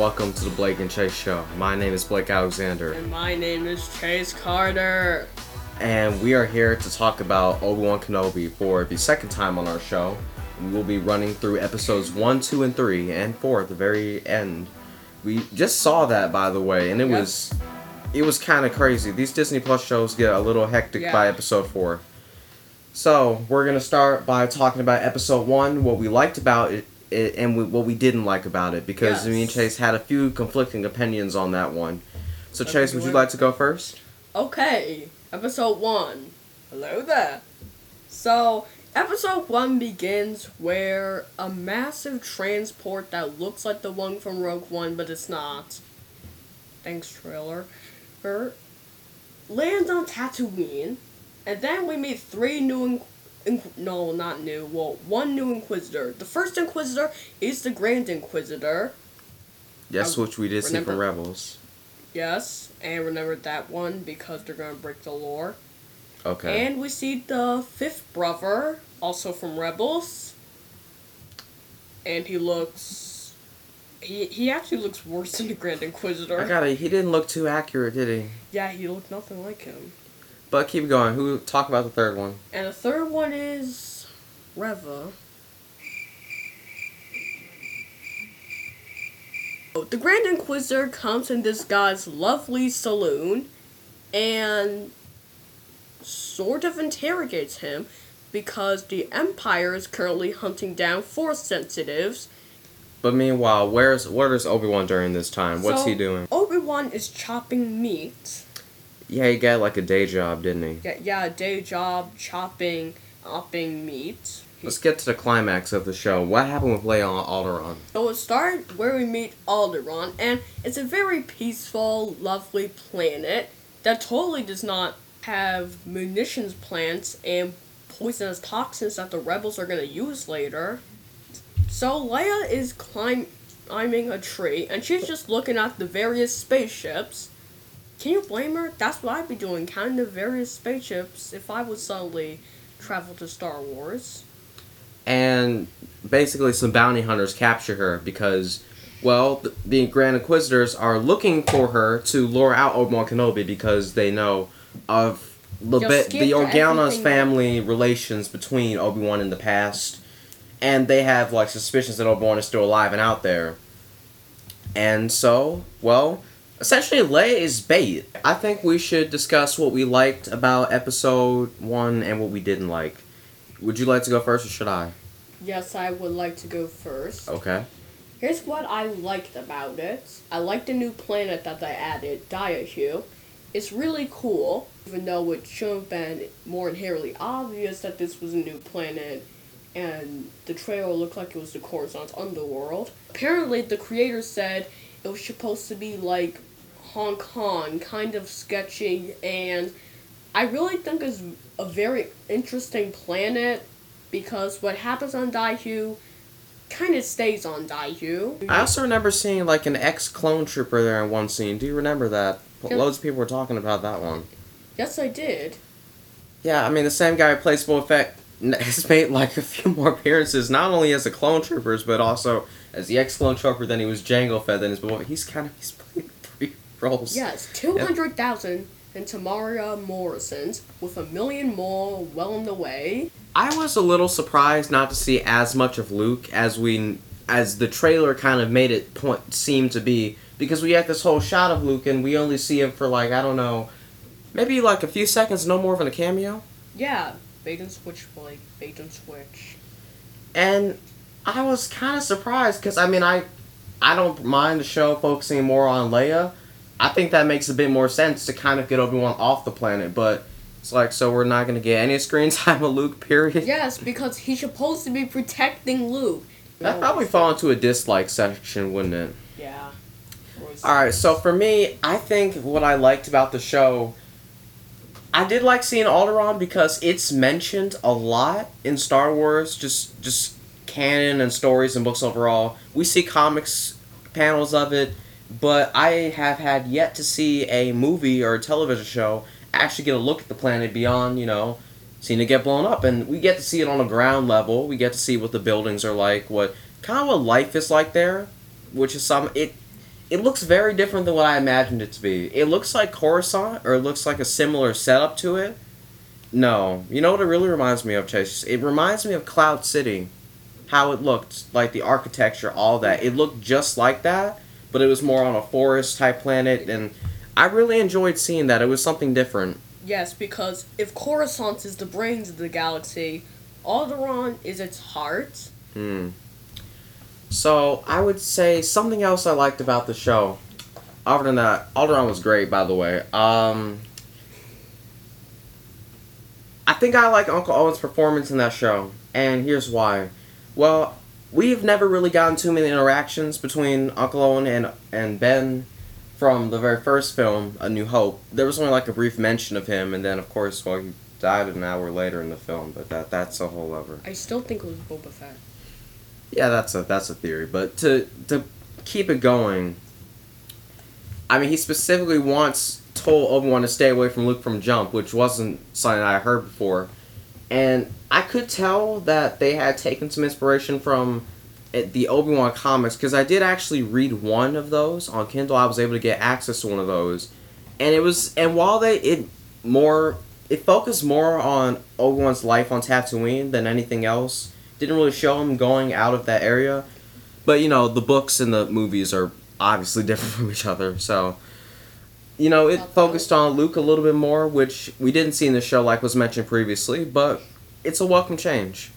Welcome to the Blake and Chase Show. My name is Blake Alexander, And my name is Chase Carter. and we are here to talk about Obi Wan Kenobi for the second time on our show. We will be running through episodes 1, 2, and 3, and 4 at the very end. We just saw that, by the way, and it Yep. was. It was kind of crazy. These Disney Plus shows get a little hectic by episode 4. So, we're going to start by talking about episode 1, what we liked about it and we, what we didn't like about it, because me and Chase had a few conflicting opinions on that one. So, Let's Chase, would you like to go first? Okay, episode one. Hello there. So, episode one begins where a massive transport that looks like the one from Rogue One, but it's not. Thanks, trailer. Er, lands on Tatooine, and then we meet three new. In- Inqu- no, not new. Well, one new Inquisitor. The first Inquisitor is the Grand Inquisitor. Yes, I which we did see from Rebels. Yes, and remember that one because they're gonna break the lore. Okay. And we see the fifth brother, also from Rebels. And he looks. He, he actually looks worse than the Grand Inquisitor. I got it. He didn't look too accurate, did he? Yeah, he looked nothing like him. But keep going. Who talk about the third one? And the third one is. Reva. The Grand Inquisitor comes in this guy's lovely saloon and sort of interrogates him because the Empire is currently hunting down Force sensitives. But meanwhile, where's where's Obi Wan during this time? What's So, he doing? Obi Wan is chopping meat. Yeah, he got like a day job, didn't he? Yeah, yeah, day job chopping, upping meat. Let's get to the climax of the show. What happened with Leia on Alderaan? So it started where we meet Alderaan, and it's a very peaceful, lovely planet that totally does not have munitions plants and poisonous toxins that the rebels are going to use later. So Leia is climb- climbing a tree, and she's just looking at the various spaceships. Can you blame her? That's what I'd be doing, counting the various spaceships if I would suddenly travel to Star Wars. And basically, some bounty hunters capture her because, well, the, the Grand Inquisitors are looking for her to lure out Obi Wan Kenobi because they know of bit, the Organa's family relations between Obi Wan in the past, and they have like suspicions that Obi Wan is still alive and out there. And so, well, essentially, Leia is bait. I think we should discuss what we liked about Episode One and what we didn't like. Would you like to go first, or should I? Yes, I would like to go first. Okay. Here's what I liked about it. I like the new planet that they added, Daiyu. It's really cool, even though it should have been more inherently obvious that this was a new planet, and the trailer looked like it was the Coruscant underworld. Apparently, the creator said it was supposed to be like Hong Kong, kind of sketchy, and I really think it's a very interesting planet because what happens on Daiyu kind of stays on Daiyu. I also remember seeing like an ex clone trooper there in one scene. Do you remember that? Yeah. Loads of people were talking about that one. Yes, I did. Yeah, I mean the same guy who plays Boba Fett n- has made like a few more appearances, not only as the clone troopers, but also as the ex clone trooper. Then he was Jango Fett. Then he's Boba. He's kind of he's played roles. Yes, 200,000 and Temuera Morrison's with a million more well on the way. I was a little surprised not to see as much of Luke as we as the trailer kind of made it point seem to be because we had this whole shot of Luke and we only see him for like I don't know, maybe like a few seconds, no more than a cameo. Yeah, bait and switch, like bait and switch. And I was kind of surprised because I mean I I don't mind the show focusing more on Leia. I think that makes a bit more sense to kind of get Obi Wan off the planet, but it's like so we're not gonna get any screen time of Luke. Period. Yes, because he's supposed to be protecting Luke. That probably fall into a dislike section, wouldn't it? Yeah. All right, so for me, I think what I liked about the show, I did like seeing Alderaan because it's mentioned a lot in Star Wars, just just canon and stories and books overall. We see comics panels of it, but I have had yet to see a movie or a television show actually get a look at the planet beyond, you know, seeing it get blown up. And we get to see it on a ground level. We get to see what the buildings are like, what kind of what life is like there. which is some it. It looks very different than what I imagined it to be. It looks like Coruscant, or it looks like a similar setup to it. No, you know what it really reminds me of, Chase? It reminds me of Cloud City, how it looked, like the architecture, all that. It looked just like that, but it was more on a forest type planet, and I really enjoyed seeing that. It was something different. Yes, because if Coruscant is the brains of the galaxy, Alderaan is its heart. Hmm. So I would say something else I liked about the show. Other than that, Alderaan was great, by the way. Um, I think I like Uncle Owen's performance in that show, and here's why. Well, we've never really gotten too many interactions between Uncle Owen and and Ben from the very first film, A New Hope. There was only like a brief mention of him, and then of course, well, he died an hour later in the film. But that that's a whole other. I still think it was Boba Fett. Yeah, that's a that's a theory. But to to keep it going, I mean, he specifically wants told Obi Wan to stay away from Luke from Jump, which wasn't something I heard before, and I could tell that they had taken some inspiration from eh, the Obi Wan comics because I did actually read one of those on Kindle. I was able to get access to one of those, and it was and while they it more it focused more on Obi Wan's life on Tatooine than anything else. Didn't really show him going out of that area, but you know the books and the movies are obviously different from each other. So, you know, it focused on Luke a little bit more, which we didn't see in the show, like was mentioned previously. But it's a welcome change.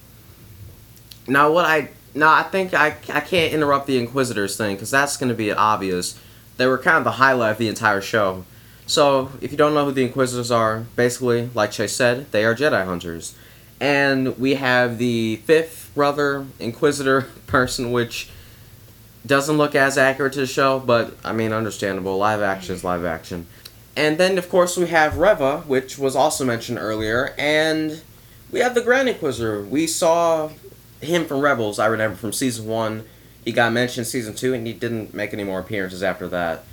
Now, what I now I think I I can't interrupt the Inquisitors thing because that's going to be obvious. They were kind of the highlight of the entire show. So, if you don't know who the Inquisitors are, basically, like Chase said, they are Jedi hunters. And we have the fifth brother Inquisitor person, which doesn't look as accurate to the show, but I mean, understandable. Live action is live action. And then, of course, we have Reva, which was also mentioned earlier, and we have the Grand Inquisitor. We saw him from Rebels, I remember from season one. He got mentioned in season two, and he didn't make any more appearances after that.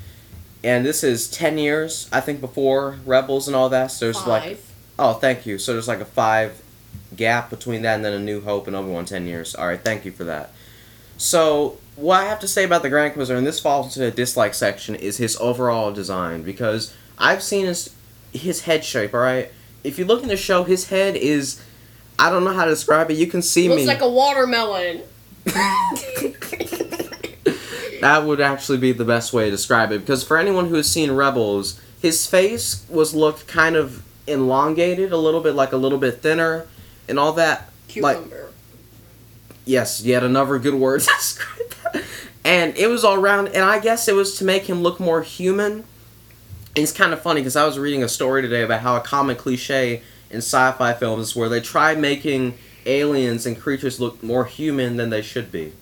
And this is 10 years, I think, before Rebels and all that, so there's like Oh, thank you. So there's like a five gap between that and then a New Hope and Obi Wan ten years. All right, thank you for that. So what I have to say about the Grand Inquisitor, and this falls into the dislike section, is his overall design because I've seen his his head shape. All right, if you look in the show, his head is I don't know how to describe it. You can see Looks me. like a watermelon. that would actually be the best way to describe it because for anyone who has seen Rebels, his face was looked kind of elongated, a little bit like a little bit thinner, and all that. Like Cucumber. yes, yet another good word to describe that. And it was all around, and I guess it was to make him look more human. And it's kind of funny because I was reading a story today about how a common cliche in sci-fi films is where they try making aliens and creatures look more human than they should be.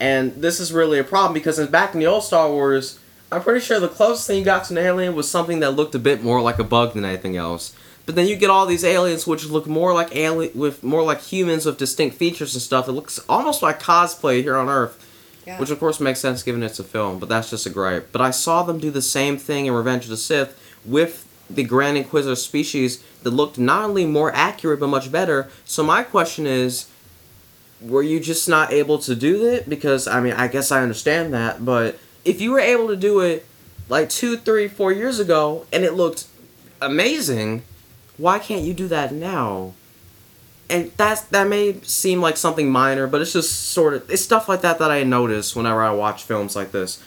And this is really a problem because in, back in the old Star Wars, I'm pretty sure the closest thing you got to an alien was something that looked a bit more like a bug than anything else. But then you get all these aliens which look more like alien with more like humans with distinct features and stuff. It looks almost like cosplay here on Earth. Yeah. Which of course makes sense given it's a film, but that's just a gripe. But I saw them do the same thing in Revenge of the Sith with the Grand Inquisitor species that looked not only more accurate but much better. So my question is, were you just not able to do it? Because I mean, I guess I understand that, but if you were able to do it like two, three, four years ago and it looked amazing, why can't you do that now? And that's that may seem like something minor, but it's just sort of it's stuff like that that I notice whenever I watch films like this.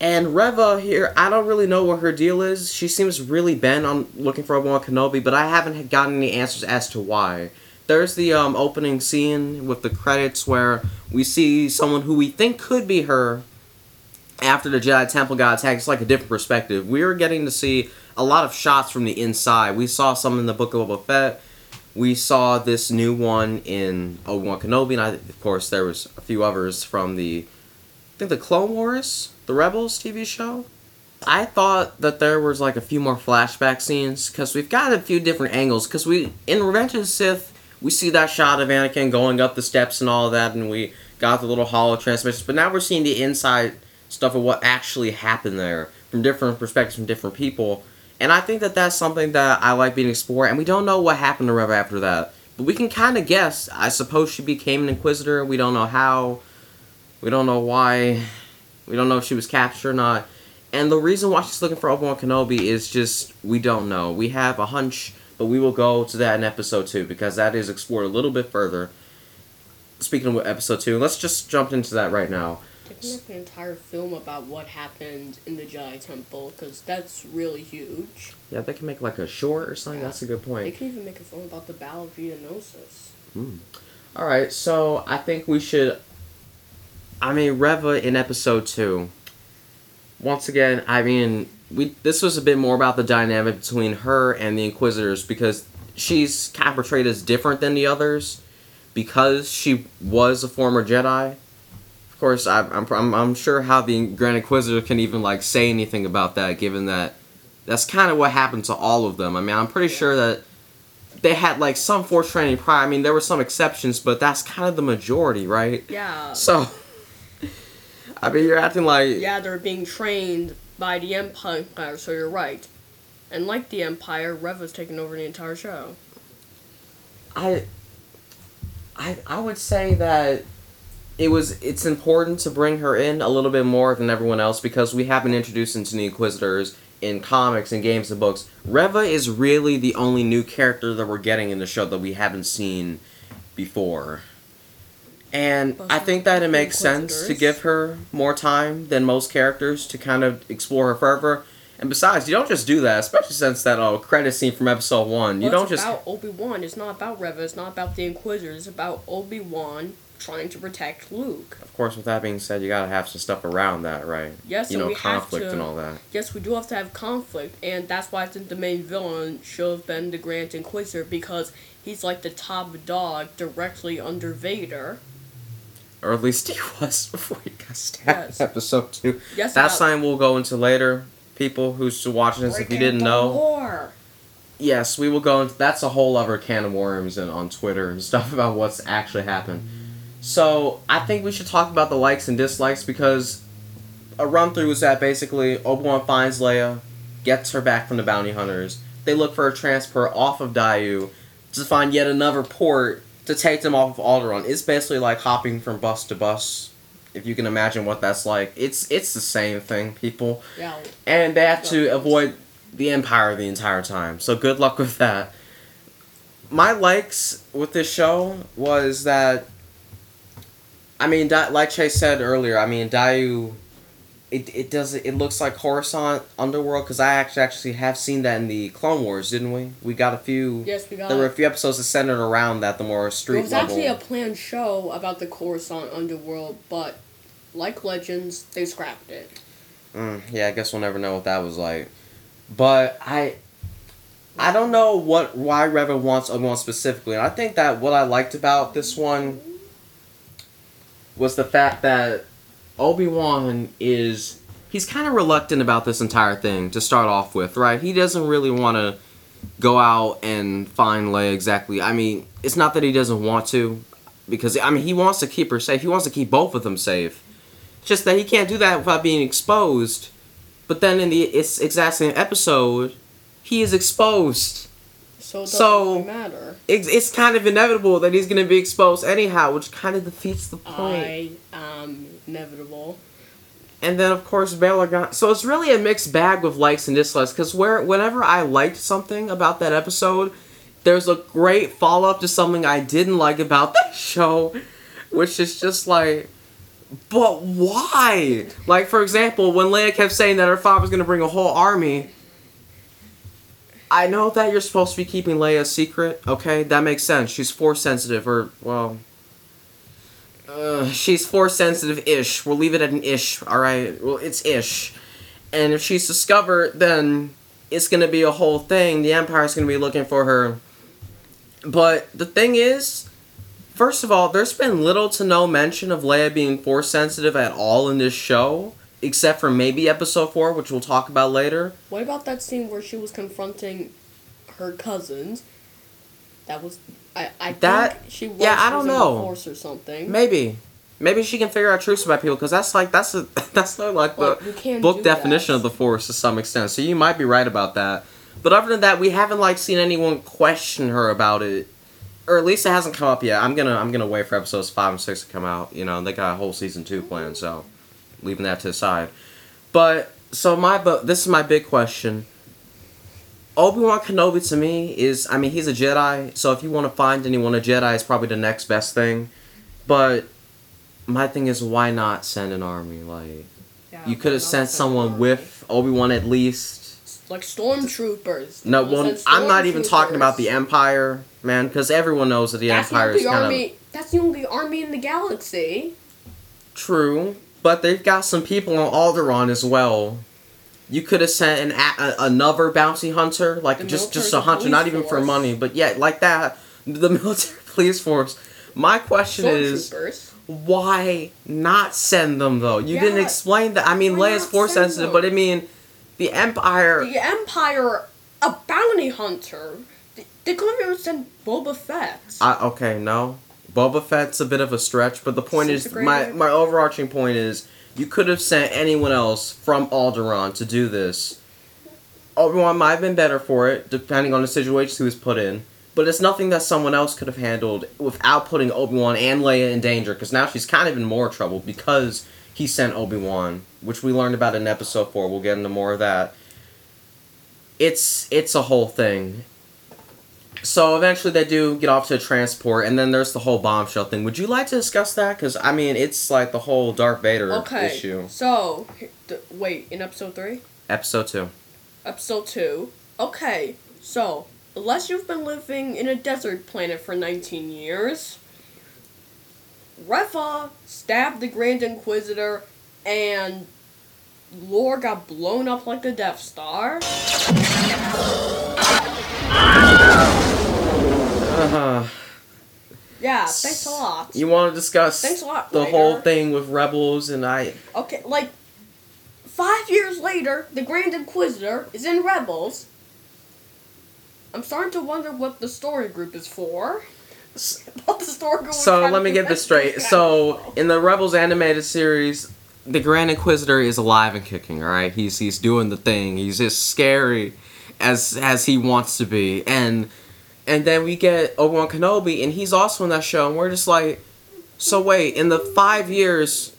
And Reva here, I don't really know what her deal is. She seems really bent on looking for Obi Wan Kenobi, but I haven't gotten any answers as to why. There's the um, opening scene with the credits where we see someone who we think could be her after the Jedi Temple got attacked. It's like a different perspective. We were getting to see a lot of shots from the inside. We saw some in the Book of Boba Fett. We saw this new one in Obi Wan Kenobi, and I, of course there was a few others from the, I think the Clone Wars, the Rebels TV show. I thought that there was like a few more flashback scenes because we've got a few different angles. Because we in Revenge of the Sith, we see that shot of Anakin going up the steps and all that, and we got the little hollow transmissions. But now we're seeing the inside stuff of what actually happened there from different perspectives from different people. And I think that that's something that I like being explored. And we don't know what happened to Reva after that, but we can kind of guess. I suppose she became an Inquisitor. We don't know how. We don't know why. We don't know if she was captured or not. And the reason why she's looking for Obi Wan Kenobi is just we don't know. We have a hunch, but we will go to that in episode two because that is explored a little bit further. Speaking of episode two, let's just jump into that right now. They can make an entire film about what happened in the Jedi Temple because that's really huge. Yeah, they can make like a short or something. That's a good point. They can even make a film about the Battle of Geonosis. Hmm. All right, so I think we should. I mean, Reva in episode two. Once again, I mean, we this was a bit more about the dynamic between her and the Inquisitors because she's kind of portrayed as different than the others because she was a former Jedi. Of course, I, I'm, I'm I'm sure how the Grand Inquisitor can even like say anything about that, given that that's kind of what happened to all of them. I mean, I'm pretty sure that they had like some force training prior. I mean, there were some exceptions, but that's kind of the majority, right? Yeah. So, I mean, you're acting like Yeah, they're being trained by the Empire, so you're right. And like the Empire, Reva's taking over the entire show. I, I, I would say that it was it's important to bring her in a little bit more than everyone else because we have been introduced into the Inquisitors in comics and games and books. Reva is really the only new character that we're getting in the show that we haven't seen before. And I think that it makes sense to give her more time than most characters to kind of explore her further. And besides, you don't just do that, especially since that uh, credit scene from episode one. You don't it's just about Obi Wan. It's not about Reva. It's not about the Inquisitors. It's about Obi Wan trying to protect Luke. Of course, with that being said, you gotta have some stuff around that, right? Yes, you know, conflict to- and all that. Yes, we do have to have conflict, and that's why I think the main villain should have been the Grand Inquisitor because he's like the top dog directly under Vader. Or at least he was before he got stabbed Yes. in episode two. Yes, That's about something we'll go into later. People who's watching this, if you didn't know, War. yes, we will go into. That's a whole other can of worms and on Twitter and stuff about what's actually happened. So I think we should talk about the likes and dislikes because a run through is that basically Obi Wan finds Leia, gets her back from the bounty hunters. They look for a transfer off of Daiyu to find yet another port to take them off of Alderaan. It's basically like hopping from bus to bus. If you can imagine what that's like, it's it's the same thing, people Yeah. and they have to avoid the empire the entire time. So good luck with that. My likes with this show was that, I mean, like Chase said earlier, I mean, Daiyu, it it does it looks like Coruscant Underworld because I actually actually have seen that in the Clone Wars, didn't we? We got a few. Yes, we got. There were a few episodes that centered around that, the more street. It was level. actually a planned show about the Coruscant underworld, but like Legends, they scrapped it. Mm, yeah, I guess we'll never know what that was like. But I I don't know what why Revan wants Obi Wan specifically. And I think that what I liked about this one was the fact that Obi Wan is he's kind of reluctant about this entire thing to start off with, right? He doesn't really want to go out and find Leia exactly. I mean, it's not that he doesn't want to, because I mean he wants to keep her safe. He wants to keep both of them safe. It's just that he can't do that without being exposed. But then in the it's exact same episode, he is exposed. So it So- really matter. It's, it's kind of inevitable that he's going to be exposed anyhow, which kind of defeats the point. I am inevitable. And then of course Bail Organa. So it's really a mixed bag with likes and dislikes. Because where whenever I liked something about that episode, there's a great follow up to something I didn't like about that show, which is just like, but why? Like for example, when Leia kept saying that her father was gonna bring a whole army. I know that you're supposed to be keeping Leia a secret. Okay, that makes sense. She's force sensitive, or well, uh, she's force sensitive ish. We'll leave it at an ish, alright? Well, it's ish. And if she's discovered, then it's gonna be a whole thing. The Empire's gonna be looking for her. But the thing is, first of all, there's been little to no mention of Leia being force sensitive at all in this show, except for maybe episode 4, which we'll talk about later. What about that scene where she was confronting her cousins? That was I I That- think she was yeah, I don't know. force or something. Maybe. Maybe she can figure out truths about people, because that's like, that's a, that's not like the. Book definition that. of the force to some extent. So you might be right about that. But other than that, we haven't like seen anyone question her about it or at least it hasn't come up yet. I'm gonna I'm gonna wait for episodes five and six to come out. You know, they got a whole season two planned, so leaving that to the side. But so my but this is my big question. Obi Wan Kenobi to me is I mean he's a Jedi, so if you want to find anyone a Jedi is probably the next best thing. But my thing is why not send an army? Like Yeah, you could have sent someone with Obi Wan at least. like stormtroopers. No, well, send I'm not even talking about the Empire, man, because everyone knows that the That's the Empire is only kind army. of That's the only army in the galaxy. true, but they've got some people on Alderaan as well. You could have sent an a, another bounty hunter, like The just just a hunter, not even for money, but yeah, like that. The military police force. My question is, Stormtroopers. why not send them though? You didn't explain that. I mean, why Leia's force sensitive, but I mean, the Empire. The Empire, a bounty hunter. They, they couldn't even send Boba Fett. I, okay, no. Boba Fett's a bit of a stretch, but the point is, my, my overarching point is, you could have sent anyone else from Alderaan to do this. Obi-Wan might have been better for it, depending on the situation he was put in, but it's nothing that someone else could have handled without putting Obi-Wan and Leia in danger, because now she's kind of in more trouble because he sent Obi-Wan, which we learned about in episode 4. We'll get into more of that. It's it's a whole thing so eventually they do get off to a transport and then there's the whole bombshell thing would you like to discuss that because i mean it's like the whole darth vader okay. issue So, wait, in episode three, episode 2 episode two. Okay. So, unless you've been living in a desert planet for 19 years, Reva stabbed the Grand Inquisitor, and Lore got blown up like the Death Star. Uh, Yeah, thanks a lot. you want to discuss Thanks a lot, the whole thing with rebels and i Okay, like five years later, the Grand Inquisitor is in Rebels. I'm starting to wonder what the story group is for. What the story group. so let me get this straight so in the rebels animated series the grand inquisitor is alive and kicking all right he's he's doing the thing he's as scary as as he wants to be and and then we get obi-wan kenobi and he's also in that show and we're just like so wait in the five years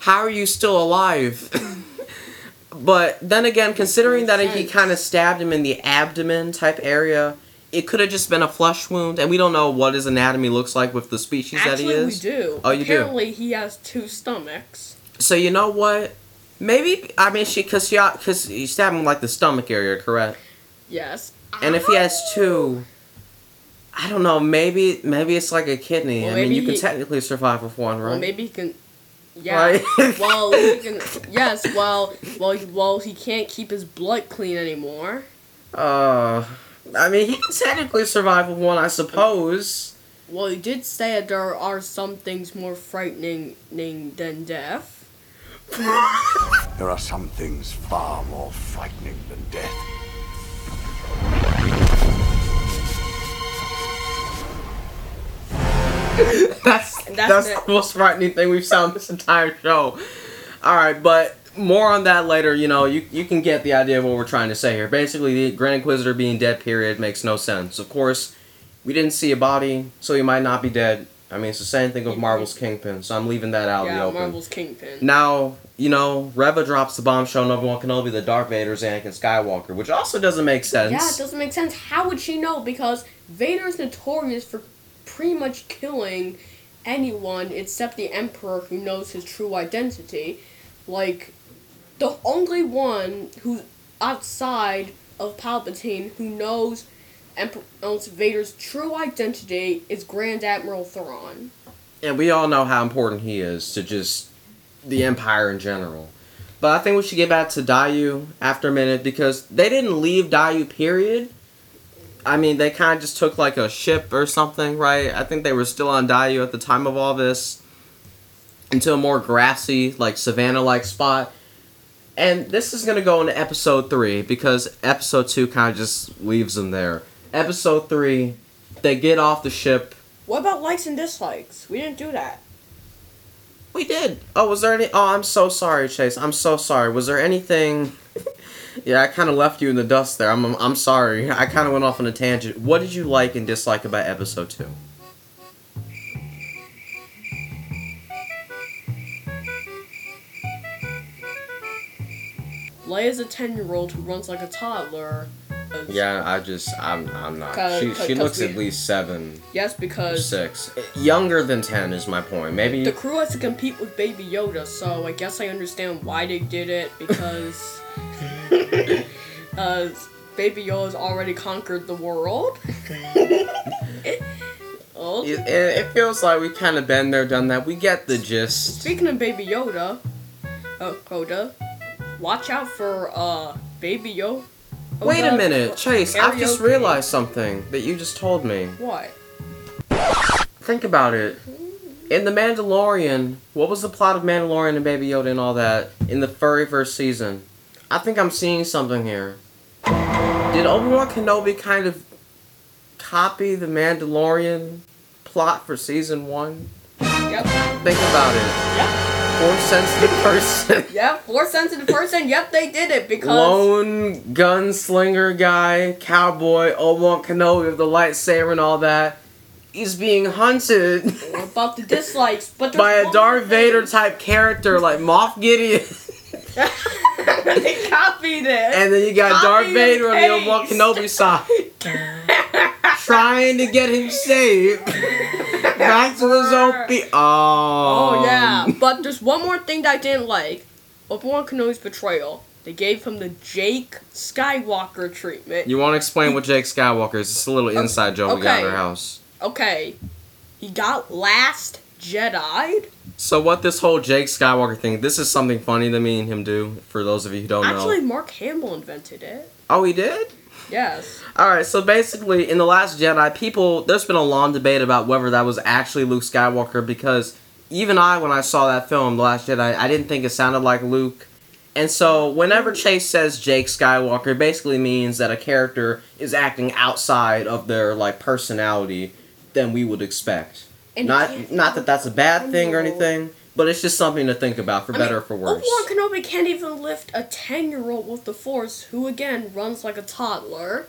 how are you still alive but then again considering that he kind of stabbed him in the abdomen type area it could have just been a flesh wound and we don't know what his anatomy looks like with the species that he Actually, is we do. Oh, you do? Apparently, he has two stomachs. so you know what? Maybe I mean she because she because you stabbed him like the stomach area, correct? Yes. And if he has two, I don't know. Maybe maybe it's like a kidney. Well, I mean, you can he- technically survive with one, right? Well, maybe he can. Yeah. Right? well, he can. Yes. Well, well, well, he can't keep his blood clean anymore. Uh, I mean, he can technically survive with one, I suppose. Well, he did say that there are some things more frightening than death. There are some things far more frightening than death. That's that's, that's the most frightening thing we've sound this entire show. All right, but more on that later. You know, you you can get the idea of what we're trying to say here. Basically, the Grand Inquisitor being dead period makes no sense. Of course, we didn't see a body, so he might not be dead. I mean, it's the same thing with Marvel's Kingpin, so I'm leaving that out in the yeah, open. Marvel's Kingpin. Now, you know, Reva drops the bombshell on Obi-Wan Kenobi that Darth Vader's Anakin Skywalker, which also doesn't make sense. Yeah, it doesn't make sense. How would she know? Because Vader's notorious for pretty much killing anyone except the Emperor who knows his true identity. Like, the only one who's outside of Palpatine who knows Emperor Vader's true identity is Grand Admiral Thrawn. And we all know how important he is to just the Empire in general. But I think we should get back to Daiyu after a minute because they didn't leave Daiyu, period. I mean, they kind of just took like a ship or something, right? I think they were still on Daiyu at the time of all this. Into a more grassy, like savannah like spot. And this is going to go into episode 3 because episode 2 kind of just leaves them there. Episode 3, they get off the ship. What about likes and dislikes? We didn't do that. We did. Oh, was there any? Oh, I'm so sorry, Chase. I'm so sorry. Was there anything? Yeah, I kind of left you in the dust there. I'm, I'm sorry. I kind of went off on a tangent. What did you like and dislike about episode two? Leia's a 10 year old who runs like a toddler. Yeah, I just, I'm, I'm not. She, she looks at least seven, Yes, because six, younger than ten is my point. Maybe the crew has to compete with Baby Yoda, so I guess I understand why they did it because uh, Baby Yoda's already conquered the world. oh, it, it feels like we've kind of been there, done that. We get the gist. speaking of Baby Yoda, uh, Coda, watch out for uh Baby Yoda. Oh, Wait a minute, Chase. I've just Karaoke. realized something that you just told me. What? Think about it. In The Mandalorian, what was the plot of Mandalorian and Baby Yoda and all that in the very first season? I think I'm seeing something here. Did Obi Wan Kenobi kind of copy the Mandalorian plot for season one? Yep. Think about it. Yep. Force sensitive person. Yep. Force sensitive person. Yep, they did it because. Lone gunslinger guy, cowboy, Obi Wan Kenobi with the lightsaber and all that. He's being hunted about the dislikes, but by a Darth Vader type character like Moff Gideon. they copied it. and then you got Darth Vader on the Obi Wan. Kenobi side. trying to get him saved. Back to own feet. Oh. Oh yeah, but there's one more thing that I didn't like. Obi Wan Kenobi's betrayal. They gave him the Jake Skywalker treatment. You want to explain what Jake Skywalker is? It's a little inside joke we got in our house. Okay, he got last Jedi. So what this whole Jake Skywalker thing? This is something funny that me and him do. For those of you who don't Actually, know. Actually, Mark Hamill invented it. Oh, he did. Yes. All right. So basically, in the Last Jedi, people there's been a long debate about whether that was actually Luke Skywalker because even I, when I saw that film, The Last Jedi, I didn't think it sounded like Luke. And so, whenever Chase says Jake Skywalker, it basically means that a character is acting outside of their like personality than we would expect. And not can't- that that's a bad thing or anything, but it's just something to think about for I better mean, or for worse. Obi Wan Kenobi can't even lift a ten-year-old with the Force, who again runs like a toddler.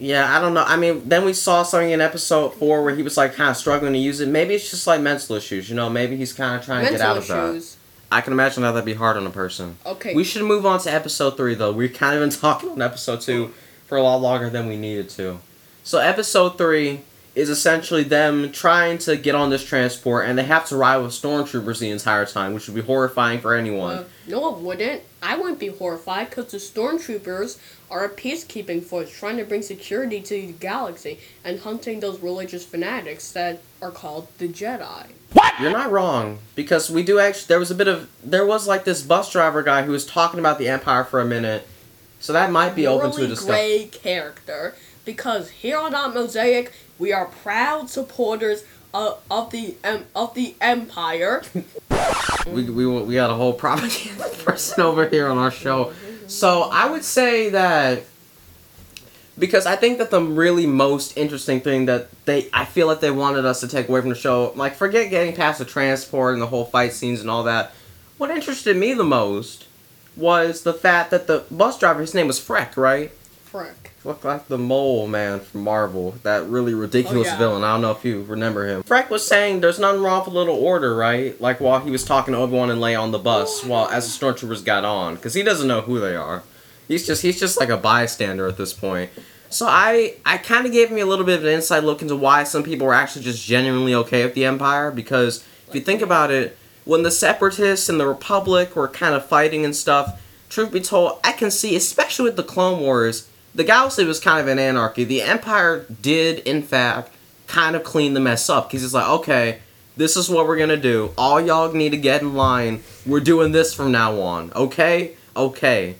Yeah, I don't know. I mean, then we saw something in episode four where he was like kind of struggling to use it. Maybe it's just like mental issues. You know, maybe he's kind of trying to get Mental out of that. issues. I can imagine how that'd be hard on a person. Okay. We should move on to episode three, though. We've kind of been talking on episode two for a lot longer than we needed to. So, episode three is essentially them trying to get on this transport, and they have to ride with stormtroopers the entire time, which would be horrifying for anyone. Uh, no, it wouldn't. I wouldn't be horrified because the stormtroopers are a peacekeeping force trying to bring security to the galaxy and hunting those religious fanatics that are called the Jedi. What? You're not wrong because we do actually. There was a bit of there was like this bus driver guy who was talking about the Empire for a minute, so that might be open to a Morally discussion. gray character because here on Dot Mosaic we are proud supporters of, of the um, of the Empire. We, we we got a whole propaganda person over here on our show, so I would say that because I think that the really most interesting thing that they I feel like they wanted us to take away from the show, like forget getting past the transport and the whole fight scenes and all that. What interested me the most was the fact that the bus driver, his name was Freck, right? Frick. Looked like the mole man from Marvel, that really ridiculous Oh, yeah. villain. I don't know if you remember him. Freck was saying there's nothing wrong with a little order, right? Like while he was talking to Obi Wan and Leia on the bus, oh, while as the stormtroopers got on, because he doesn't know who they are. He's just he's just like a bystander at this point. So I I kind of gave me a little bit of an inside look into why some people were actually just genuinely okay with the Empire. Because if you think about it, when the Separatists and the Republic were kind of fighting and stuff, truth be told, I can see, especially with the Clone Wars, the galaxy was kind of an anarchy. The Empire did, in fact, kind of clean the mess up because it's like, okay, this is what we're gonna do. All y'all need to get in line. We're doing this from now on. Okay, okay.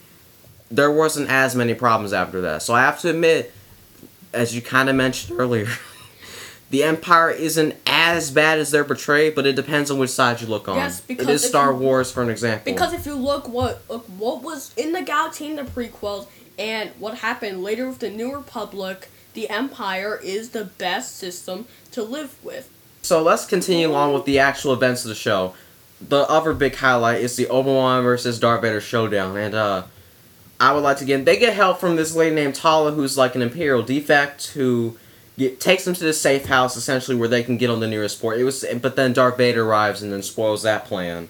There wasn't as many problems after that. So I have to admit, as you kind of mentioned earlier, the Empire isn't as bad as they're portrayed, but it depends on which side you look on. Yes, because is if Star you- Wars, for an example. Because if you look what look what was in the galaxy in the prequels and what happened later with the New Republic, the Empire is the best system to live with. So let's continue on with the actual events of the show. The other big highlight is the Obi Wan versus Darth Vader showdown, and uh, I would like to get. They get help from this lady named Tala, who's like an imperial defect, who get, takes them to the safe house, essentially where they can get on the nearest port. It was, but then Darth Vader arrives and then spoils that plan,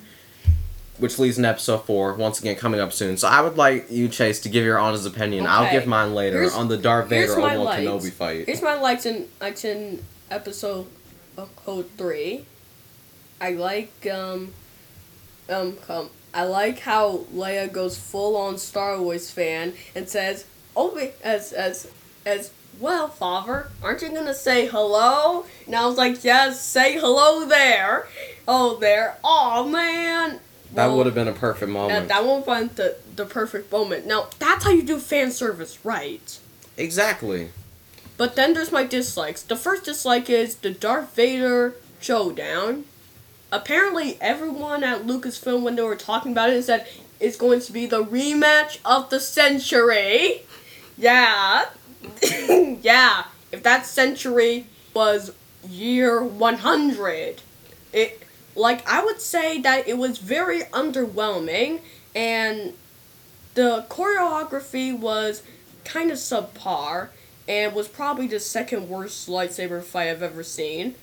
which leads in episode four. Once again, coming up soon. So I would like you, Chase, to give your honest opinion. I'll give mine later Here's- on the Darth Vader Obi Wan. Kenobi fight. Here's my likes in likes in episode of Code Three. I like um um come. I like how Leia goes full on Star Wars fan and says, "Oh, as as as well, father, aren't you gonna say hello?" And I was like, "Yes, say hello there. Oh, there. Oh man." That Well, would have been a perfect moment. that won't find the the perfect moment. Now that's how you do fan service, right? exactly. But then there's my dislikes. The first dislike is the Darth Vader showdown. Apparently, everyone at Lucasfilm, when they were talking about it, said it's going to be the rematch of the century. Yeah. yeah. If that century was year 100, it. Like, I would say that it was very underwhelming, and the choreography was kind of subpar and was probably the second worst lightsaber fight I've ever seen.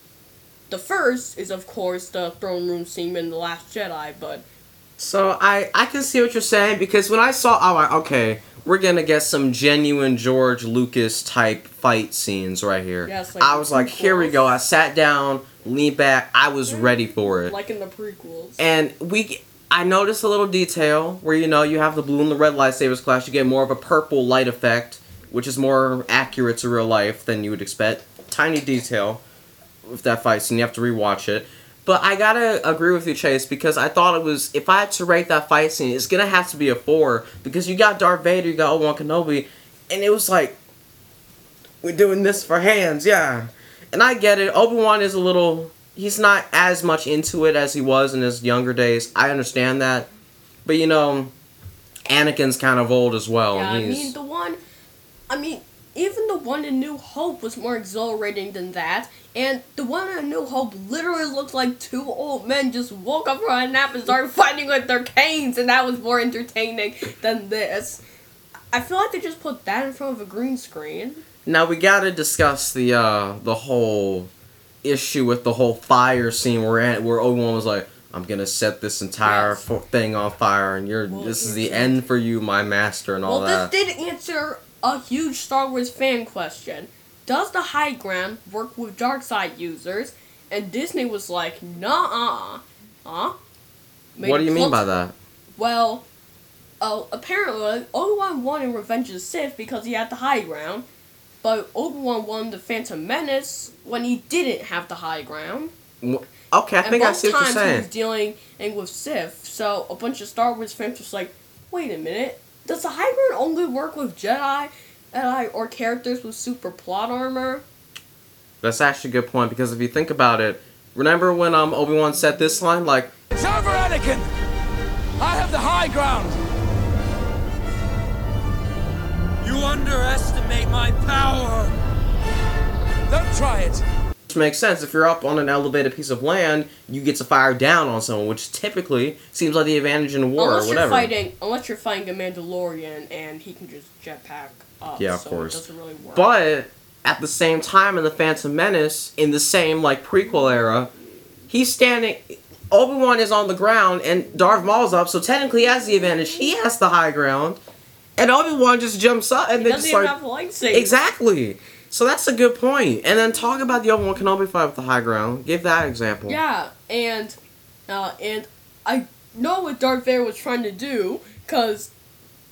The first is, of course, the throne room scene in The Last Jedi, but So I I can see what you're saying because when I saw oh I- okay we're gonna get some genuine George Lucas type fight scenes right here. Yes, like I was like here we go. I sat down, leaned back. I was ready for it. like in the prequels. And we I noticed a little detail where you know you have the blue and the red lightsabers clash. You get more of a purple light effect, which is more accurate to real life than you would expect. Tiny detail with that fight scene. You have to rewatch it. But I gotta agree with you, Chase, because I thought it was. If I had to rate that fight scene, it's gonna have to be a four because you got Darth Vader, you got Obi Wan Kenobi, and it was like we're doing this for hands, yeah. And I get it. Obi Wan is a little. He's not as much into it as he was in his younger days. I understand that, but you know, Anakin's kind of old as well. yeah, I mean, the one. I mean, even the one in New Hope was more exhilarating than that, and the one in New Hope literally looked like two old men just woke up from a nap and started fighting with their canes, and that was more entertaining than this. I feel like they just put that in front of a green screen. Now we gotta discuss the uh the whole issue with the whole fire scene where Ant- where Obi Wan was like, "I'm gonna set this entire Yes. fo- thing on fire, and you're Well, this is the end for you, my master, and all well, that." Well, this did answer a huge Star Wars fan question. Does the high ground work with dark side users? And Disney was like, nah, huh? Made what do you mean by that? Well, uh, apparently Obi-Wan won in Revenge of the Sith because he had the high ground, but Obi-Wan won the Phantom Menace when he didn't have the high ground. Okay, I and think I see what you're times he was saying. dealing with Sith, so a bunch of Star Wars fans was like, wait a minute, does the high ground only work with Jedi, Jedi or characters with super plot armor? That's actually a good point because if you think about it, remember when um Obi Wan said this line like, It's over, Anakin! I have the high ground! Underestimate my power! Don't try it! which makes sense. If you're up on an elevated piece of land, you get to fire down on someone, which typically seems like the advantage in a war unless or whatever. you're fighting, unless you're fighting a Mandalorian and he can just jetpack up. Yeah, of so course. It doesn't really work. But at the same time, in the Phantom Menace, in the same like prequel era, he's standing. Obi Wan is on the ground and Darth Maul's up, so technically he has the advantage. He has the high ground, and Obi Wan just jumps up and he then doesn't just even like have a lightsaber. exactly. So that's a good point. And then talk about the Obi Wan Kenobi fight with the high ground. Give that example. Yeah, and uh, and I know what Darth Vader was trying to do, cause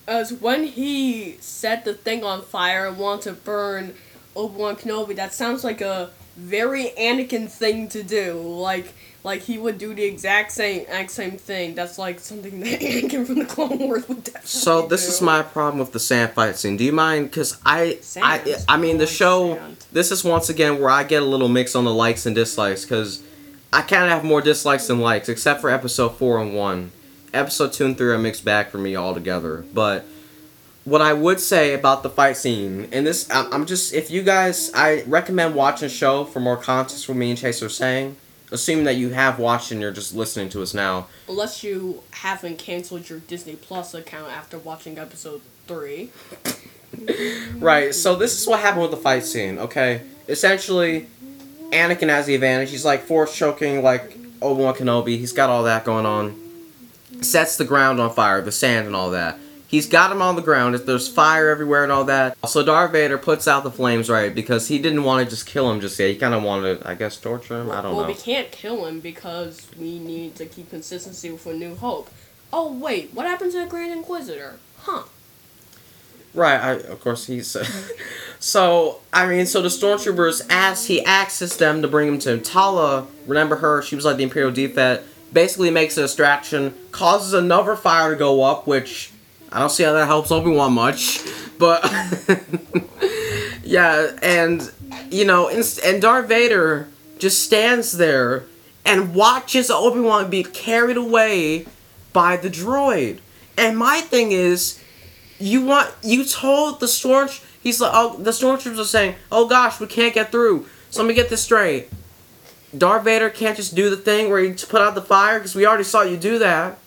as when he set the thing on fire and wanted to burn Obi Wan Kenobi, that sounds like a very Anakin thing to do. Like like he would do the exact same exact same thing. That's like something that Anakin from the Clone Wars would definitely So this do. is my problem with the sand fight scene. Do you mind? Because I, I, Sand? I mean, the show. sand. This is once again where I get a little mix on the likes and dislikes because I kind of have more dislikes than likes, except for episode four and one. Episode two and three are mixed back for me altogether. But what I would say about the fight scene, and this, I'm I'm just, if you guys, I recommend watching the show for more context. What me and Chase are saying, assuming that you have watched and you're just listening to us now. Unless you haven't canceled your Disney Plus account after watching episode three. Right, so this is what happened with the fight scene, okay? Essentially, Anakin has the advantage. He's like force choking like Obi-Wan Kenobi. He's got all that going on. Sets the ground on fire, the sand and all that. He's got him on the ground. There's fire everywhere and all that. So Darth Vader puts out the flames, right? Because he didn't want to just kill him just yet. He kind of wanted, to, I guess, torture him. I don't well, know. Well, we can't kill him because we need to keep consistency with A New Hope. Oh wait, what happened to the Grand Inquisitor? Huh? Right, I, of course he's. so I mean, so the stormtroopers, as he accessed them to bring him to Tala, remember her? She was like the Imperial defect. Basically, makes a distraction, causes another fire to go up, which I don't see how that helps Obi Wan much, but yeah, and you know, and, Darth Vader just stands there and watches Obi Wan be carried away by the droid. And my thing is, you want you told the storm. He's like, oh, the stormtroopers are saying, oh gosh, we can't get through. So let me get this straight. Darth Vader can't just do the thing where you put out the fire because we already saw you do that.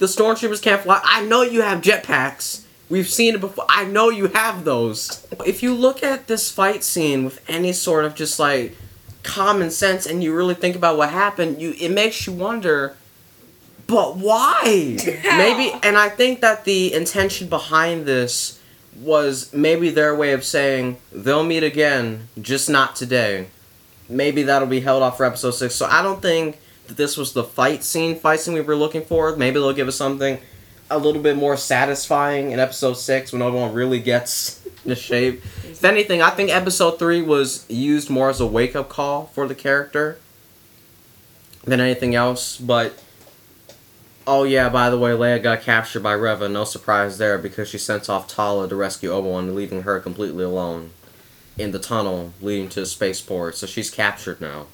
The stormtroopers can't fly. I know you have jetpacks. We've seen it before. I know you have those. If you look at this fight scene with any sort of just like common sense and you really think about what happened, you it makes you wonder but why? Maybe and I think that the intention behind this was maybe their way of saying they'll meet again, just not today. Maybe that'll be held off for episode 6. So I don't think this was the fight scene, fight scene we were looking for. Maybe they'll give us something a little bit more satisfying in episode 6 when everyone really gets the shape. If anything, I think episode 3 was used more as a wake up call for the character than anything else, but oh yeah, by the way, Leia got captured by Reva, no surprise there because she sent off Tala to rescue Obi-Wan, leaving her completely alone in the tunnel leading to the spaceport. So she's captured now.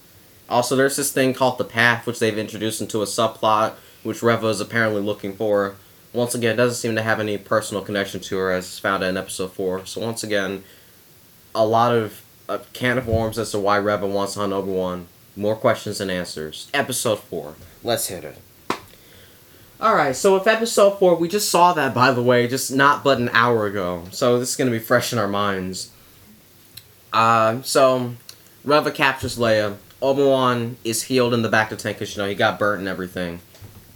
Also, there's this thing called the Path, which they've introduced into a subplot, which Reva is apparently looking for. Once again, doesn't seem to have any personal connection to her, as found in episode 4. So once again, a lot of a can of worms as to why Reva wants to hunt Obi-Wan. More questions than answers. Episode 4. Let's hit it. Alright, so with episode 4, we just saw that, by the way, just not but an hour ago. So this is going to be fresh in our minds. Uh, so, Reva captures Leia. Obi-Wan is healed in the back of the tank because, you know, he got burnt and everything.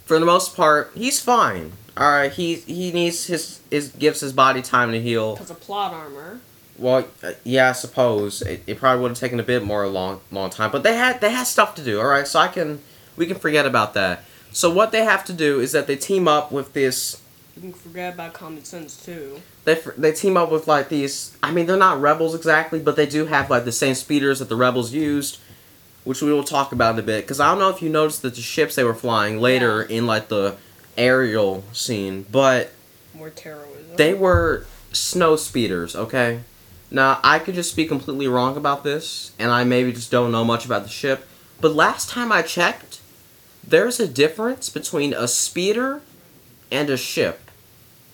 For the most part, he's fine. Alright, he he needs his, his gives his body time to heal. Because of plot armor. Well, uh, yeah, I suppose it, it probably would have taken a bit more long long time, but they had they had stuff to do. All right, so I can we can forget about that. So what they have to do is that they team up with this. You can forget about common sense too. They they team up with like these. I mean, they're not rebels exactly, but they do have like the same speeders that the rebels used, which we will talk about in a bit. Because I don't know if you noticed that the ships they were flying later in like the aerial scene, but More terrorism. they were snow speeders. Okay. Now I could just be completely wrong about this, and I maybe just don't know much about the ship. But last time I checked, there's a difference between a speeder and a ship.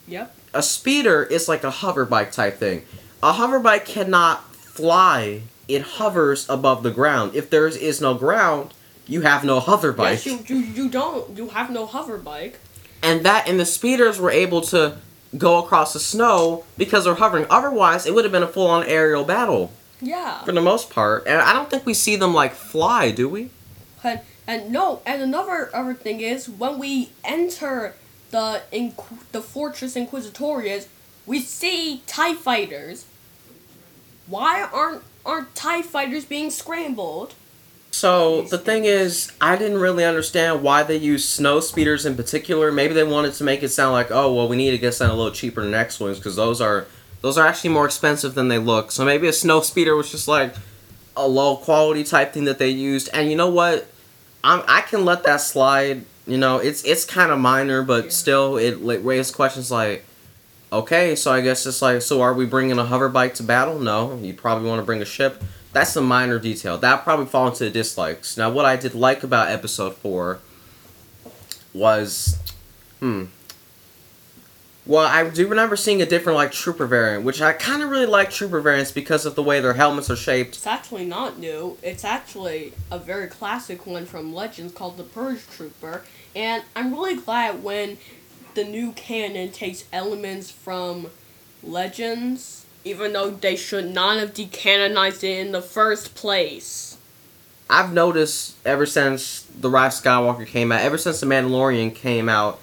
Yep. A speeder is like a hover bike type thing. A hover bike cannot fly. It hovers above the ground. If there is no ground, you have no hover bike. Yes, you, you, you don't. You have no hover bike. and that and the speeders were able to go across the snow because they're hovering. Otherwise, it would have been a full-on aerial battle Yeah. for the most part. And I don't think we see them like fly, do we? And, and no, and another other thing is when we enter the Inqu- the Fortress Inquisitorius, we see Tie fighters. Why aren't aren't Tie fighters being scrambled? So the thing is, I didn't really understand why they used snow speeders in particular. Maybe they wanted to make it sound like, oh well, we need to get something a little cheaper than X wings because those are those are actually more expensive than they look. So maybe a snow speeder was just like a low quality type thing that they used. And you know what? I'm I can let that slide. You know, it's it's kind of minor, but still, it like, raises questions like, okay, so I guess it's like, so are we bringing a hover bike to battle? No, you probably want to bring a ship. That's a minor detail. That probably fall into the dislikes. Now, what I did like about episode four was, hmm. Well, I do remember seeing a different like trooper variant, which I kind of really like trooper variants because of the way their helmets are shaped. It's actually not new. It's actually a very classic one from Legends called the Purge Trooper, and I'm really glad when the new canon takes elements from Legends, even though they should not have decanonized it in the first place. I've noticed ever since The Rise of Skywalker came out, ever since The Mandalorian came out,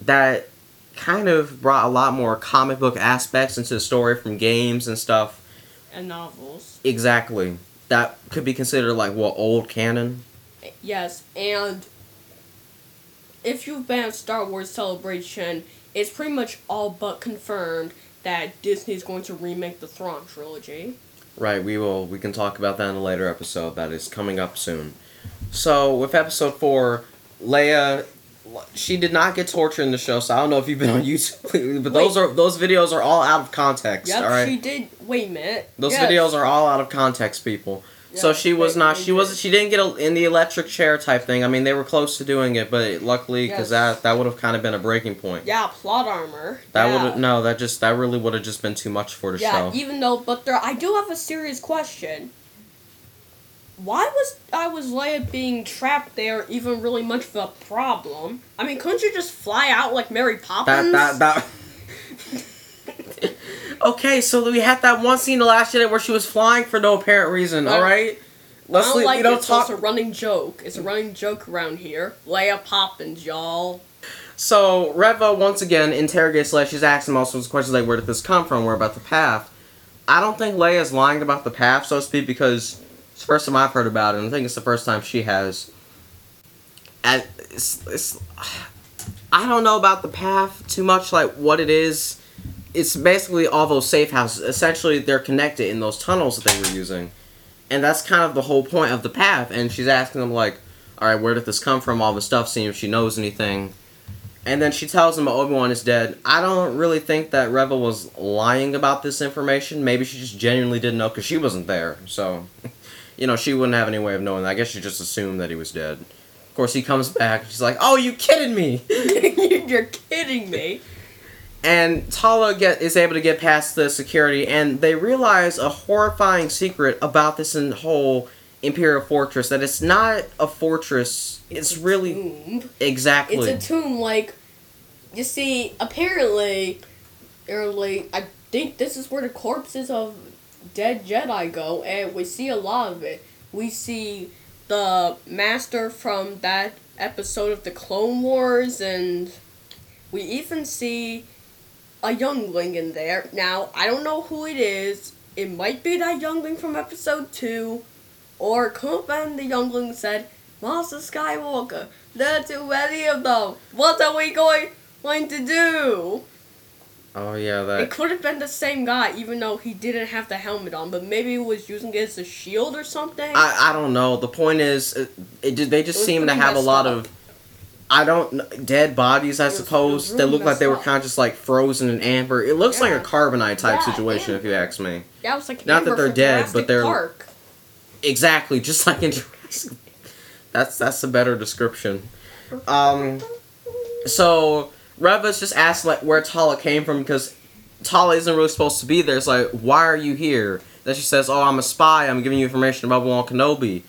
that kind of brought a lot more comic book aspects into the story from games and stuff. And novels. Exactly. That could be considered like what old canon. Yes, and if you've been at Star Wars Celebration, it's pretty much all but confirmed that Disney's going to remake the Thrawn trilogy. Right, we will we can talk about that in a later episode that is coming up soon. So with episode four, Leia she did not get tortured in the show, so I don't know if you've been on YouTube, but those are those videos are all out of context. Yep, all right, she did. Wait a minute. those Yes. videos are all out of context, people. So she was they- not. they She was. She didn't get a, in the electric chair type thing. I mean, they were close to doing it, but luckily, because Yes. that that would have kind of been a breaking point. Yeah, plot armor. That yeah. would no. That just that really would have just been too much for the Yeah, show. even though, but there, I do have a serious question. Why was I was Leia being trapped there even really much of a problem? I mean, couldn't you just fly out like Mary Poppins? That that that. Okay, so we had that one scene the last Jedi where she was flying for no apparent reason. All right, I let's don't leave- like we don't it, so talk. it's a running joke. It's a running joke around here. Leia Poppins, y'all. So Reva once again interrogates Leia. She's asking all sorts of questions like, "Where did this come from? Where about the path?" I don't think Leia's lying about the path, so to speak, because it's the first time I've heard about it, and I think it's the first time she has. And it's, it's, I don't know about the path too much, like what it is. It's basically all those safe houses. Essentially, they're connected in those tunnels that they were using, and that's kind of the whole point of the path. And she's asking them like, "All right, where did this come from? All the stuff, seeing if she knows anything." And then she tells him Obi Wan is dead. I don't really think that Rebel was lying about this information. Maybe she just genuinely didn't know because she wasn't there. So, you know, she wouldn't have any way of knowing. I guess she just assumed that he was dead. Of course, he comes back. She's like, "Oh, you kidding me?" You're kidding me. And Tala get is able to get past the security, and they realize a horrifying secret about this in whole Imperial fortress. That it's not a fortress. It's, a really tomb. exactly. It's a tomb. Like, you see, apparently, early. I think this is where the corpses of dead Jedi go, and we see a lot of it. We see the master from that episode of the Clone Wars, and we even see a youngling in there. Now, I don't know who it is. It might be that youngling from episode 2, or it could have been the youngling said, Master Skywalker, there are too many of them. What are we going, going to do? oh yeah, that. It could have been the same guy, even though he didn't have the helmet on, but maybe he was using it as a shield or something. I, I don't know. The point is, it, it they just seem to have a lot up. of. I don't dead bodies. I It was- it was suppose they really look like they were kind of just like frozen in amber. It looks like a carbonite type Yeah, situation, if you ask me. yeah, it was like not that they're dead, but they're- Park. Exactly, just like in Jurassic. That's that's a better description. Um, so Reva's just asked like where Tala came from because Tala isn't really supposed to be there. It's like, why are you here? Then she says, "Oh, I'm a spy. I'm giving you information about Obi-Wan Kenobi."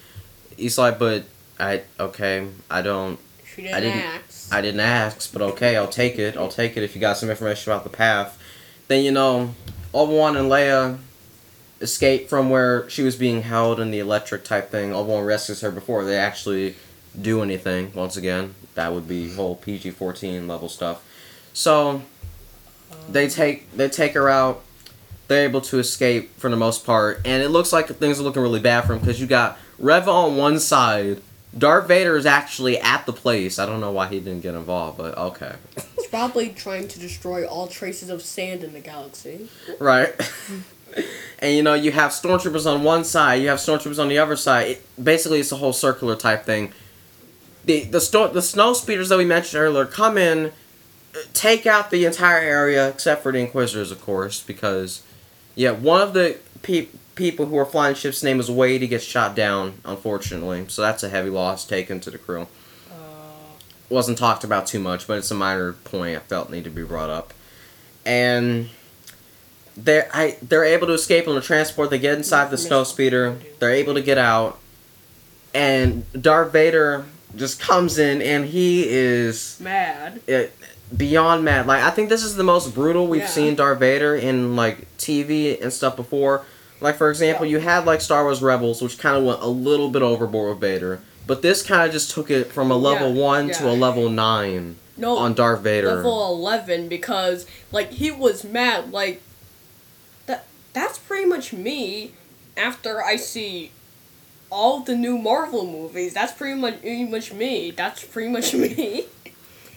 He's like, "But I okay, I don't, She didn't, I didn't- ask. I didn't ask, but okay, I'll take it. I'll take it if you got some information about the path." Then you know, Obi-Wan and Leia escape from where she was being held in the electric type thing. Obi-Wan rescues her before they actually do anything. Once again, that would be whole PG-14 level stuff. So they take they take her out. They're able to escape for the most part, and it looks like things are looking really bad for him because you got Reva on one side. Darth Vader is actually at the place. I don't know why he didn't get involved, but okay. He's probably trying to destroy all traces of sand in the galaxy. Right. and you know, you have stormtroopers on one side, you have stormtroopers on the other side. It, basically, it's a whole circular type thing. The the sto- the snow speeders that we mentioned earlier come in, uh, take out the entire area except for the Inquisitors, of course, because yeah, one of the pe- people who are flying ships' name is Wade. He gets shot down, unfortunately, so that's a heavy loss taken to the crew. Uh. Wasn't talked about too much, but it's a minor point I felt needed to be brought up. And they're I they're able to escape on the transport. They get inside the snow speeder. They're able to get out, and Darth Vader just comes in, and he is Mad. it, beyond mad. Like I think this is the most brutal we've Yeah. seen Darth Vader in like TV and stuff before. Like for example, Yeah. you had like Star Wars Rebels, which kind of went a little bit overboard with Vader, but this kind of just took it from a level Yeah, one to a level nine No, on Darth Vader. level 11 because like he was mad like that that's pretty much me after I see all the new Marvel movies. That's pretty much pretty much me. That's pretty much me.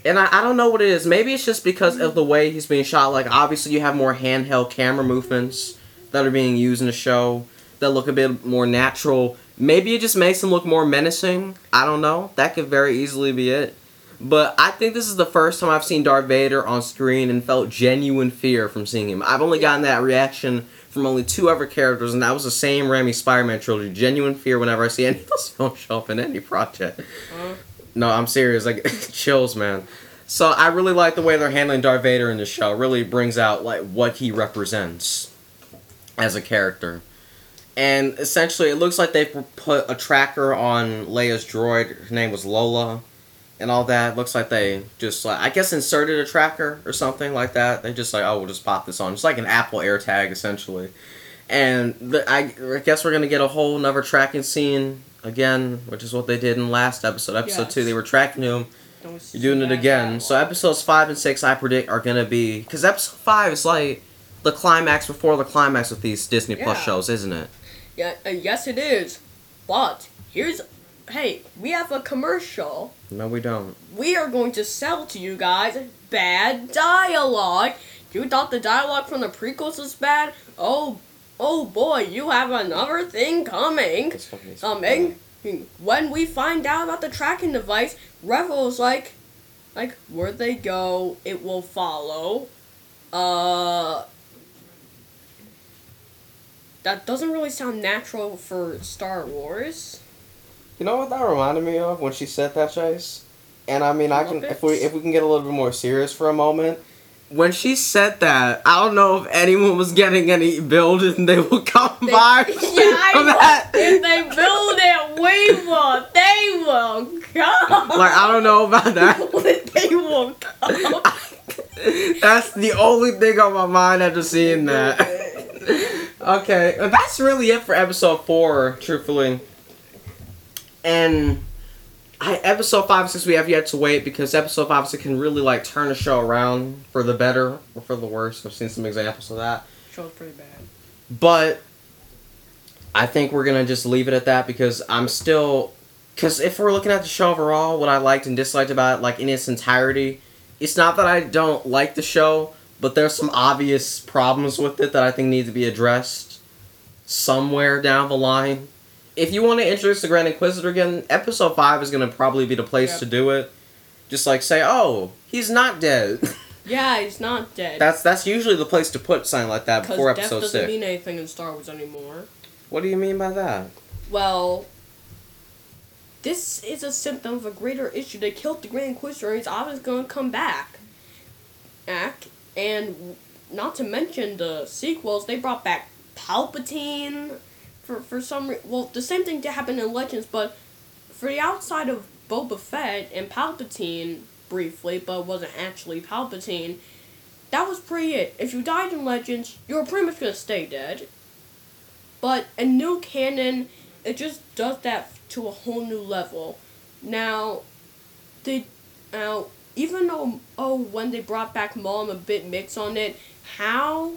And I, I don't know what it is. Maybe it's just because of the way he's being shot. Like, obviously, you have more handheld camera movements that are being used in the show that look a bit more natural. Maybe it just makes them look more menacing. I don't know. That could very easily be it. But I think this is the first time I've seen Darth Vader on screen and felt genuine fear from seeing him. I've only gotten that reaction from only two other characters, and that was the same Raimi Spider-Man trilogy. Genuine fear whenever I see any of those films show up in any project. Mm-hmm. No, I'm serious. Like chills, man. So I really like the way they're handling Darth Vader in the show. It really brings out like what he represents as a character. And essentially, it looks like they put a tracker on Leia's droid. Her name was Lola, and all that. Looks like they just like I guess inserted a tracker or something like that. They just like oh we'll just pop this on. It's like an Apple AirTag essentially. And the, I, I guess we're gonna get a whole another tracking scene again, which is what they did in last episode. Episode Yes. two, they were tracking him. You're doing it again. So episodes five and six, I predict, are gonna be because episode five is like the climax before the climax with these Disney Plus shows, isn't it? Yeah, uh, yes it is. But here's hey, we have a commercial. No, we don't. We are going to sell to you guys bad dialogue. You thought the dialogue from the prequels was bad? Oh, oh boy, you have another thing coming. Coming. When we find out about the tracking device, Reva's like, like where they go, it will follow. Uh, that doesn't really sound natural for Star Wars. You know what that reminded me of when she said that, Chase? And I mean, I can if we if we can get a little bit more serious for a moment. When she said that, I don't know if anyone was getting any build and they will come They- by yeah, I that. If they build it, we will. They will come. Like I don't know about that. they will come. That's the only thing on my mind after seeing that. Okay, that's really it for episode four, truthfully. And I, episode five and six we have yet to wait because episode five six can really like turn the show around for the better or for the worse. I've seen some examples of that. Show's pretty bad. But I think we're gonna just leave it at that because I'm still because if we're looking at the show overall, what I liked and disliked about it, like in its entirety, it's not that I don't like the show, but there's some obvious problems with it that I think need to be addressed somewhere down the line. If you want to introduce the Grand Inquisitor again, episode five is gonna probably be the place Yep. to do it. Just like say, oh, he's not dead. Yeah, he's not dead. that's that's usually the place to put something like that before death episode doesn't six. mean anything in Star Wars anymore. What do you mean by that? Well, this is a symptom of a greater issue. They killed the Grand Inquisitor, and he's obviously going to come back. Ack, and not to mention the sequels, they brought back Palpatine for for some well, the same thing that happened in Legends, but for the outside of Boba Fett and Palpatine briefly, but wasn't actually Palpatine. That was pretty it. If you died in Legends, you were pretty much gonna stay dead. But a new canon, it just does that to a whole new level. Now, they now even though oh when they brought back I'm a bit mixed on it. How,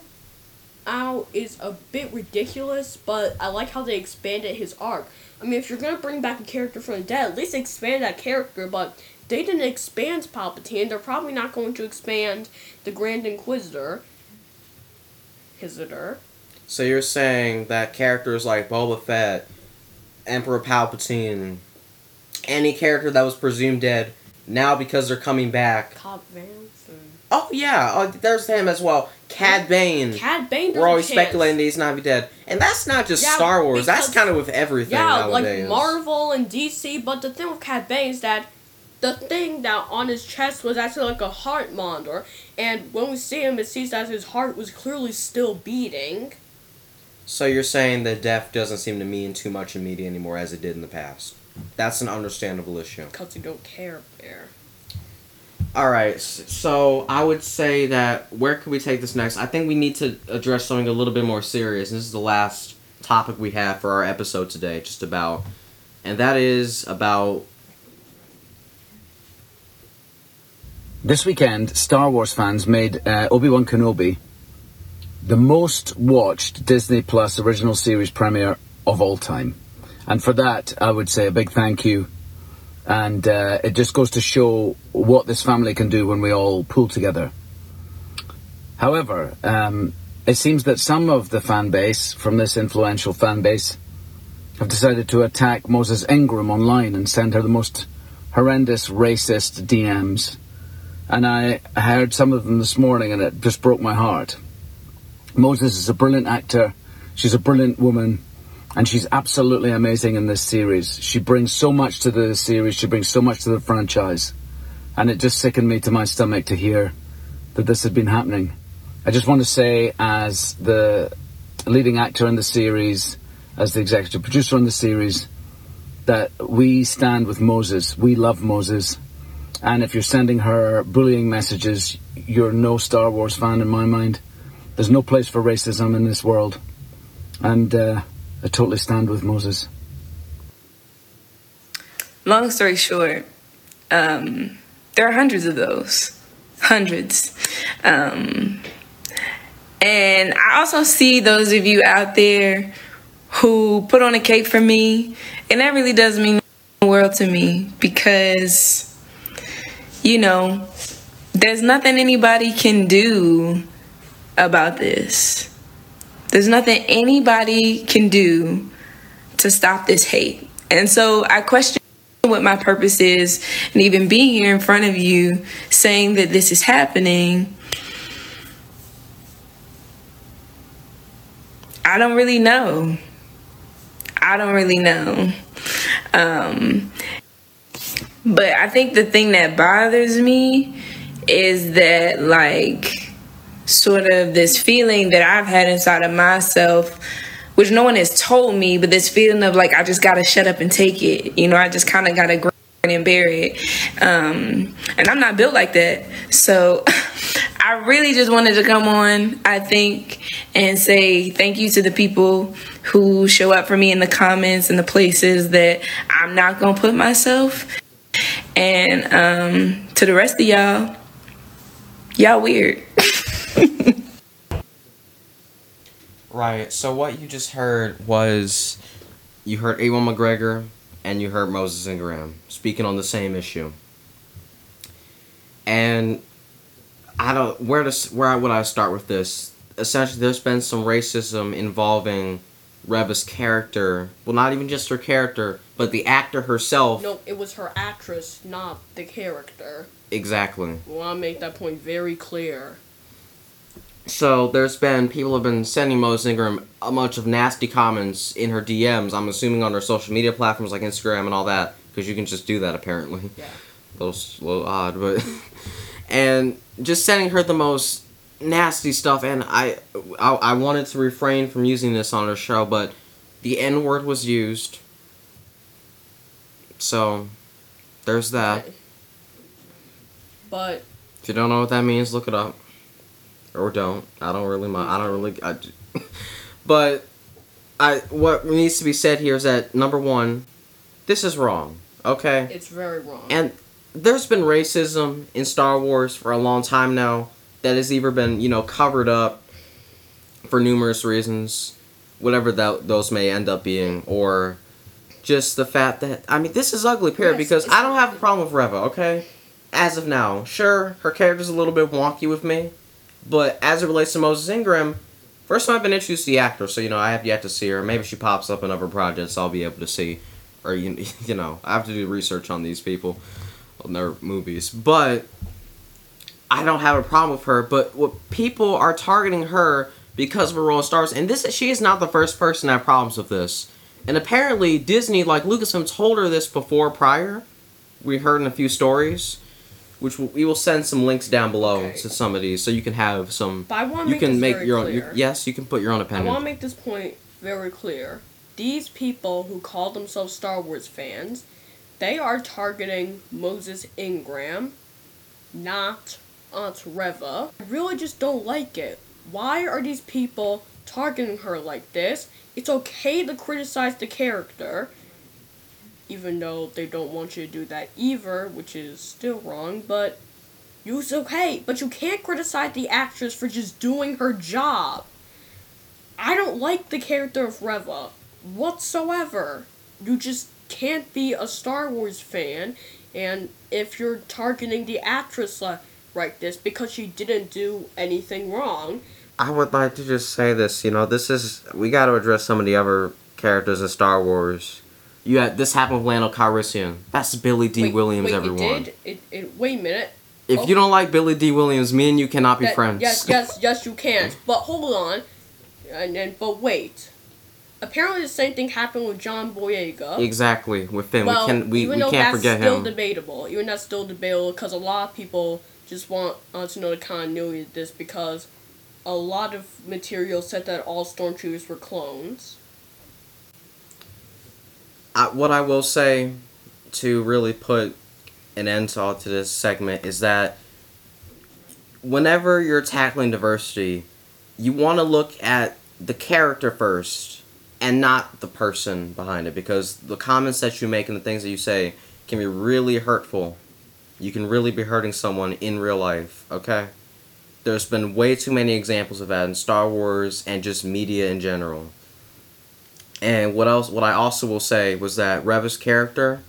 how is a bit ridiculous, but I like how they expanded his arc. I mean, if you're gonna bring back a character from the dead, at least expand that character. But they didn't expand Palpatine. They're probably not going to expand the Grand Inquisitor. Inquisitor. So you're saying that characters like Boba Fett, Emperor Palpatine, any character that was presumed dead, now because they're coming back. Cobb Vanth and Oh yeah, oh, there's him as well. Cad Bane. Cad Bane. We're always there's a chance. speculating that he's not be dead, and that's not just Yeah, Star Wars. That's kind of with everything Yeah, nowadays. like Marvel and DC. But the thing with Cad Bane is that the thing that on his chest was actually like a heart monitor, and when we see him, it seems that his heart was clearly still beating. So you're saying that death doesn't seem to mean too much in media anymore as it did in the past. That's an understandable issue. Cause you don't care, Bear. All right, so I would say that where could we take this next? I think we need to address something a little bit more serious. And this is the last topic we have for our episode today, just about, and that is about This weekend, Star Wars fans made uh, Obi Wan Kenobi the most watched Disney Plus original series premiere of all time. And for that, I would say a big thank you. And uh, it just goes to show what this family can do when we all pull together. However, um, it seems that some of the fan base from this influential fan base have decided to attack Moses Ingram online and send her the most horrendous racist DMs and I heard some of them this morning, and it just broke my heart. Moses is a brilliant actor. She's a brilliant woman, and she's absolutely amazing in this series. She brings so much to the series. She brings so much to the franchise, and it just sickened me to my stomach to hear that this had been happening. I just want to say, as the leading actor in the series, as the executive producer on the series, that we stand with Moses. We love Moses. And if you're sending her bullying messages, you're no Star Wars fan in my mind. There's no place for racism in this world. And uh, I totally stand with Moses. long story short, um, there are hundreds of those. Hundreds. Um, and I also see those of you out there who put on a cape for me, and that really does mean the world to me because, you know, there's nothing anybody can do about this. There's nothing anybody can do to stop this hate. And so I question what my purpose is, and even being here in front of you saying that this is happening. I don't really know. I don't really know. Um, but I think the thing that bothers me is that, like, sort of this feeling that I've had inside of myself, which no one has told me, but this feeling of like I just gotta shut up and take it. You know, I just kind of gotta grin and bear it. Um, and I'm not built like that, so I really just wanted to come on. I think and say thank you to the people who show up for me in the comments and the places that I'm not gonna put myself. And um, to the rest of y'all, y'all weird. Right. So what you just heard was you heard Ewan McGregor and you heard Moses Ingram speaking on the same issue. And I don't where to where would I start with this? Essentially, there's been some racism involving Reva's character. Well, not even just her character, but the actor herself. No, it was her actress, not the character. Exactly. Well, I make that point very clear. So there's been people have been sending Moses Ingram a bunch of nasty comments in her DMs. I'm assuming on her social media platforms like Instagram and all that, because you can just do that apparently. Yeah. A little, s- little odd, but and just sending her the most nasty stuff. And I, I, I wanted to refrain from using this on her show, but the N word was used. So there's that. But If you don't know what that means, look it up. Or don't. I don't really mind. I don't really. I, but I what needs to be said here is that number one, this is wrong. Okay. it's very wrong. And there's been racism in Star Wars for a long time now that has either been you know covered up for numerous reasons, whatever that those may end up being, or just the fact that I mean this is ugly period Yes, because I don't have a problem with Reva. Okay. As of now, sure, her character's a little bit wonky with me, but as it relates to Moses Ingram, first time I've been introduced to the actor, so you know I have yet to see her. Maybe she pops up in other projects, I'll be able to see, or you you know I have to do research on these people, on their movies. But I don't have a problem with her. But what people are targeting her because of her role in Star Wars, and this she is not the first person to have problems with this. And apparently Disney, like Lucasfilm, told her this before prior. We heard in a few stories which we'll, we will send some links down below Okay. to some of these so you can have some But I want to you make can this make very your own you, clear. yes you can put your own opinion. I want to make this point very clear. These people who call themselves Star Wars fans, they are targeting Moses Ingram not Aunt Reva. I really just don't like it. Why are these people targeting her like this? It's okay to criticize the character, even though they don't want you to do that either, which is still wrong, but it's okay. But you can't criticize the actress for just doing her job. I don't like the character of Reva whatsoever. You just can't be a Star Wars fan, and if you're targeting the actress like this because she didn't do anything wrong. I would like to just say this, you know, this is we got to address some of the other characters in Star Wars. You had this happened with Lando Calrissian. That's Billy Dee. Wait, Williams, wait, everyone. It did? It, it, wait a minute. If Oh. you don't like Billy Dee. Williams, me and you cannot be That- friends. Yes, yes, yes, you can. But hold on, and then but wait. Apparently, the same thing happened with John Boyega. Exactly. With Finn, well, we can we, even we though can't that's forget still him. debatable, even that's still debatable because a lot of people just want uh, to know the continuity of this because a lot of material said that all stormtroopers were clones. I, what I will say to really put an end to all to this segment is that whenever you're tackling diversity, you want to look at the character first and not the person behind it because the comments that you make and the things that you say can be really hurtful. You can really be hurting someone in real life, okay? There's been way too many examples of that in Star Wars and just media in general. And what else? What I also will say was that Reva's character,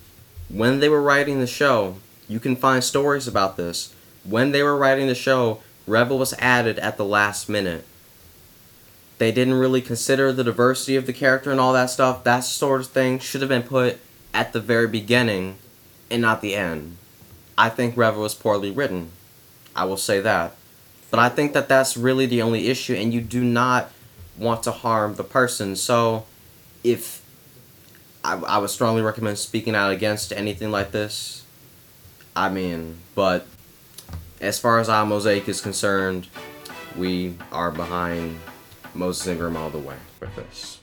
when they were writing the show, you can find stories about this. When they were writing the show, Reva was added at the last minute. They didn't really consider the diversity of the character and all that stuff. That sort of thing should have been put at the very beginning and not the end. I think Reva was poorly written. I will say that. But I think that that's really the only issue, and you do not want to harm the person. So, if I, I would strongly recommend speaking out against anything like this. I mean, but as far as our mosaic is concerned, we are behind Moses Ingram all the way with this.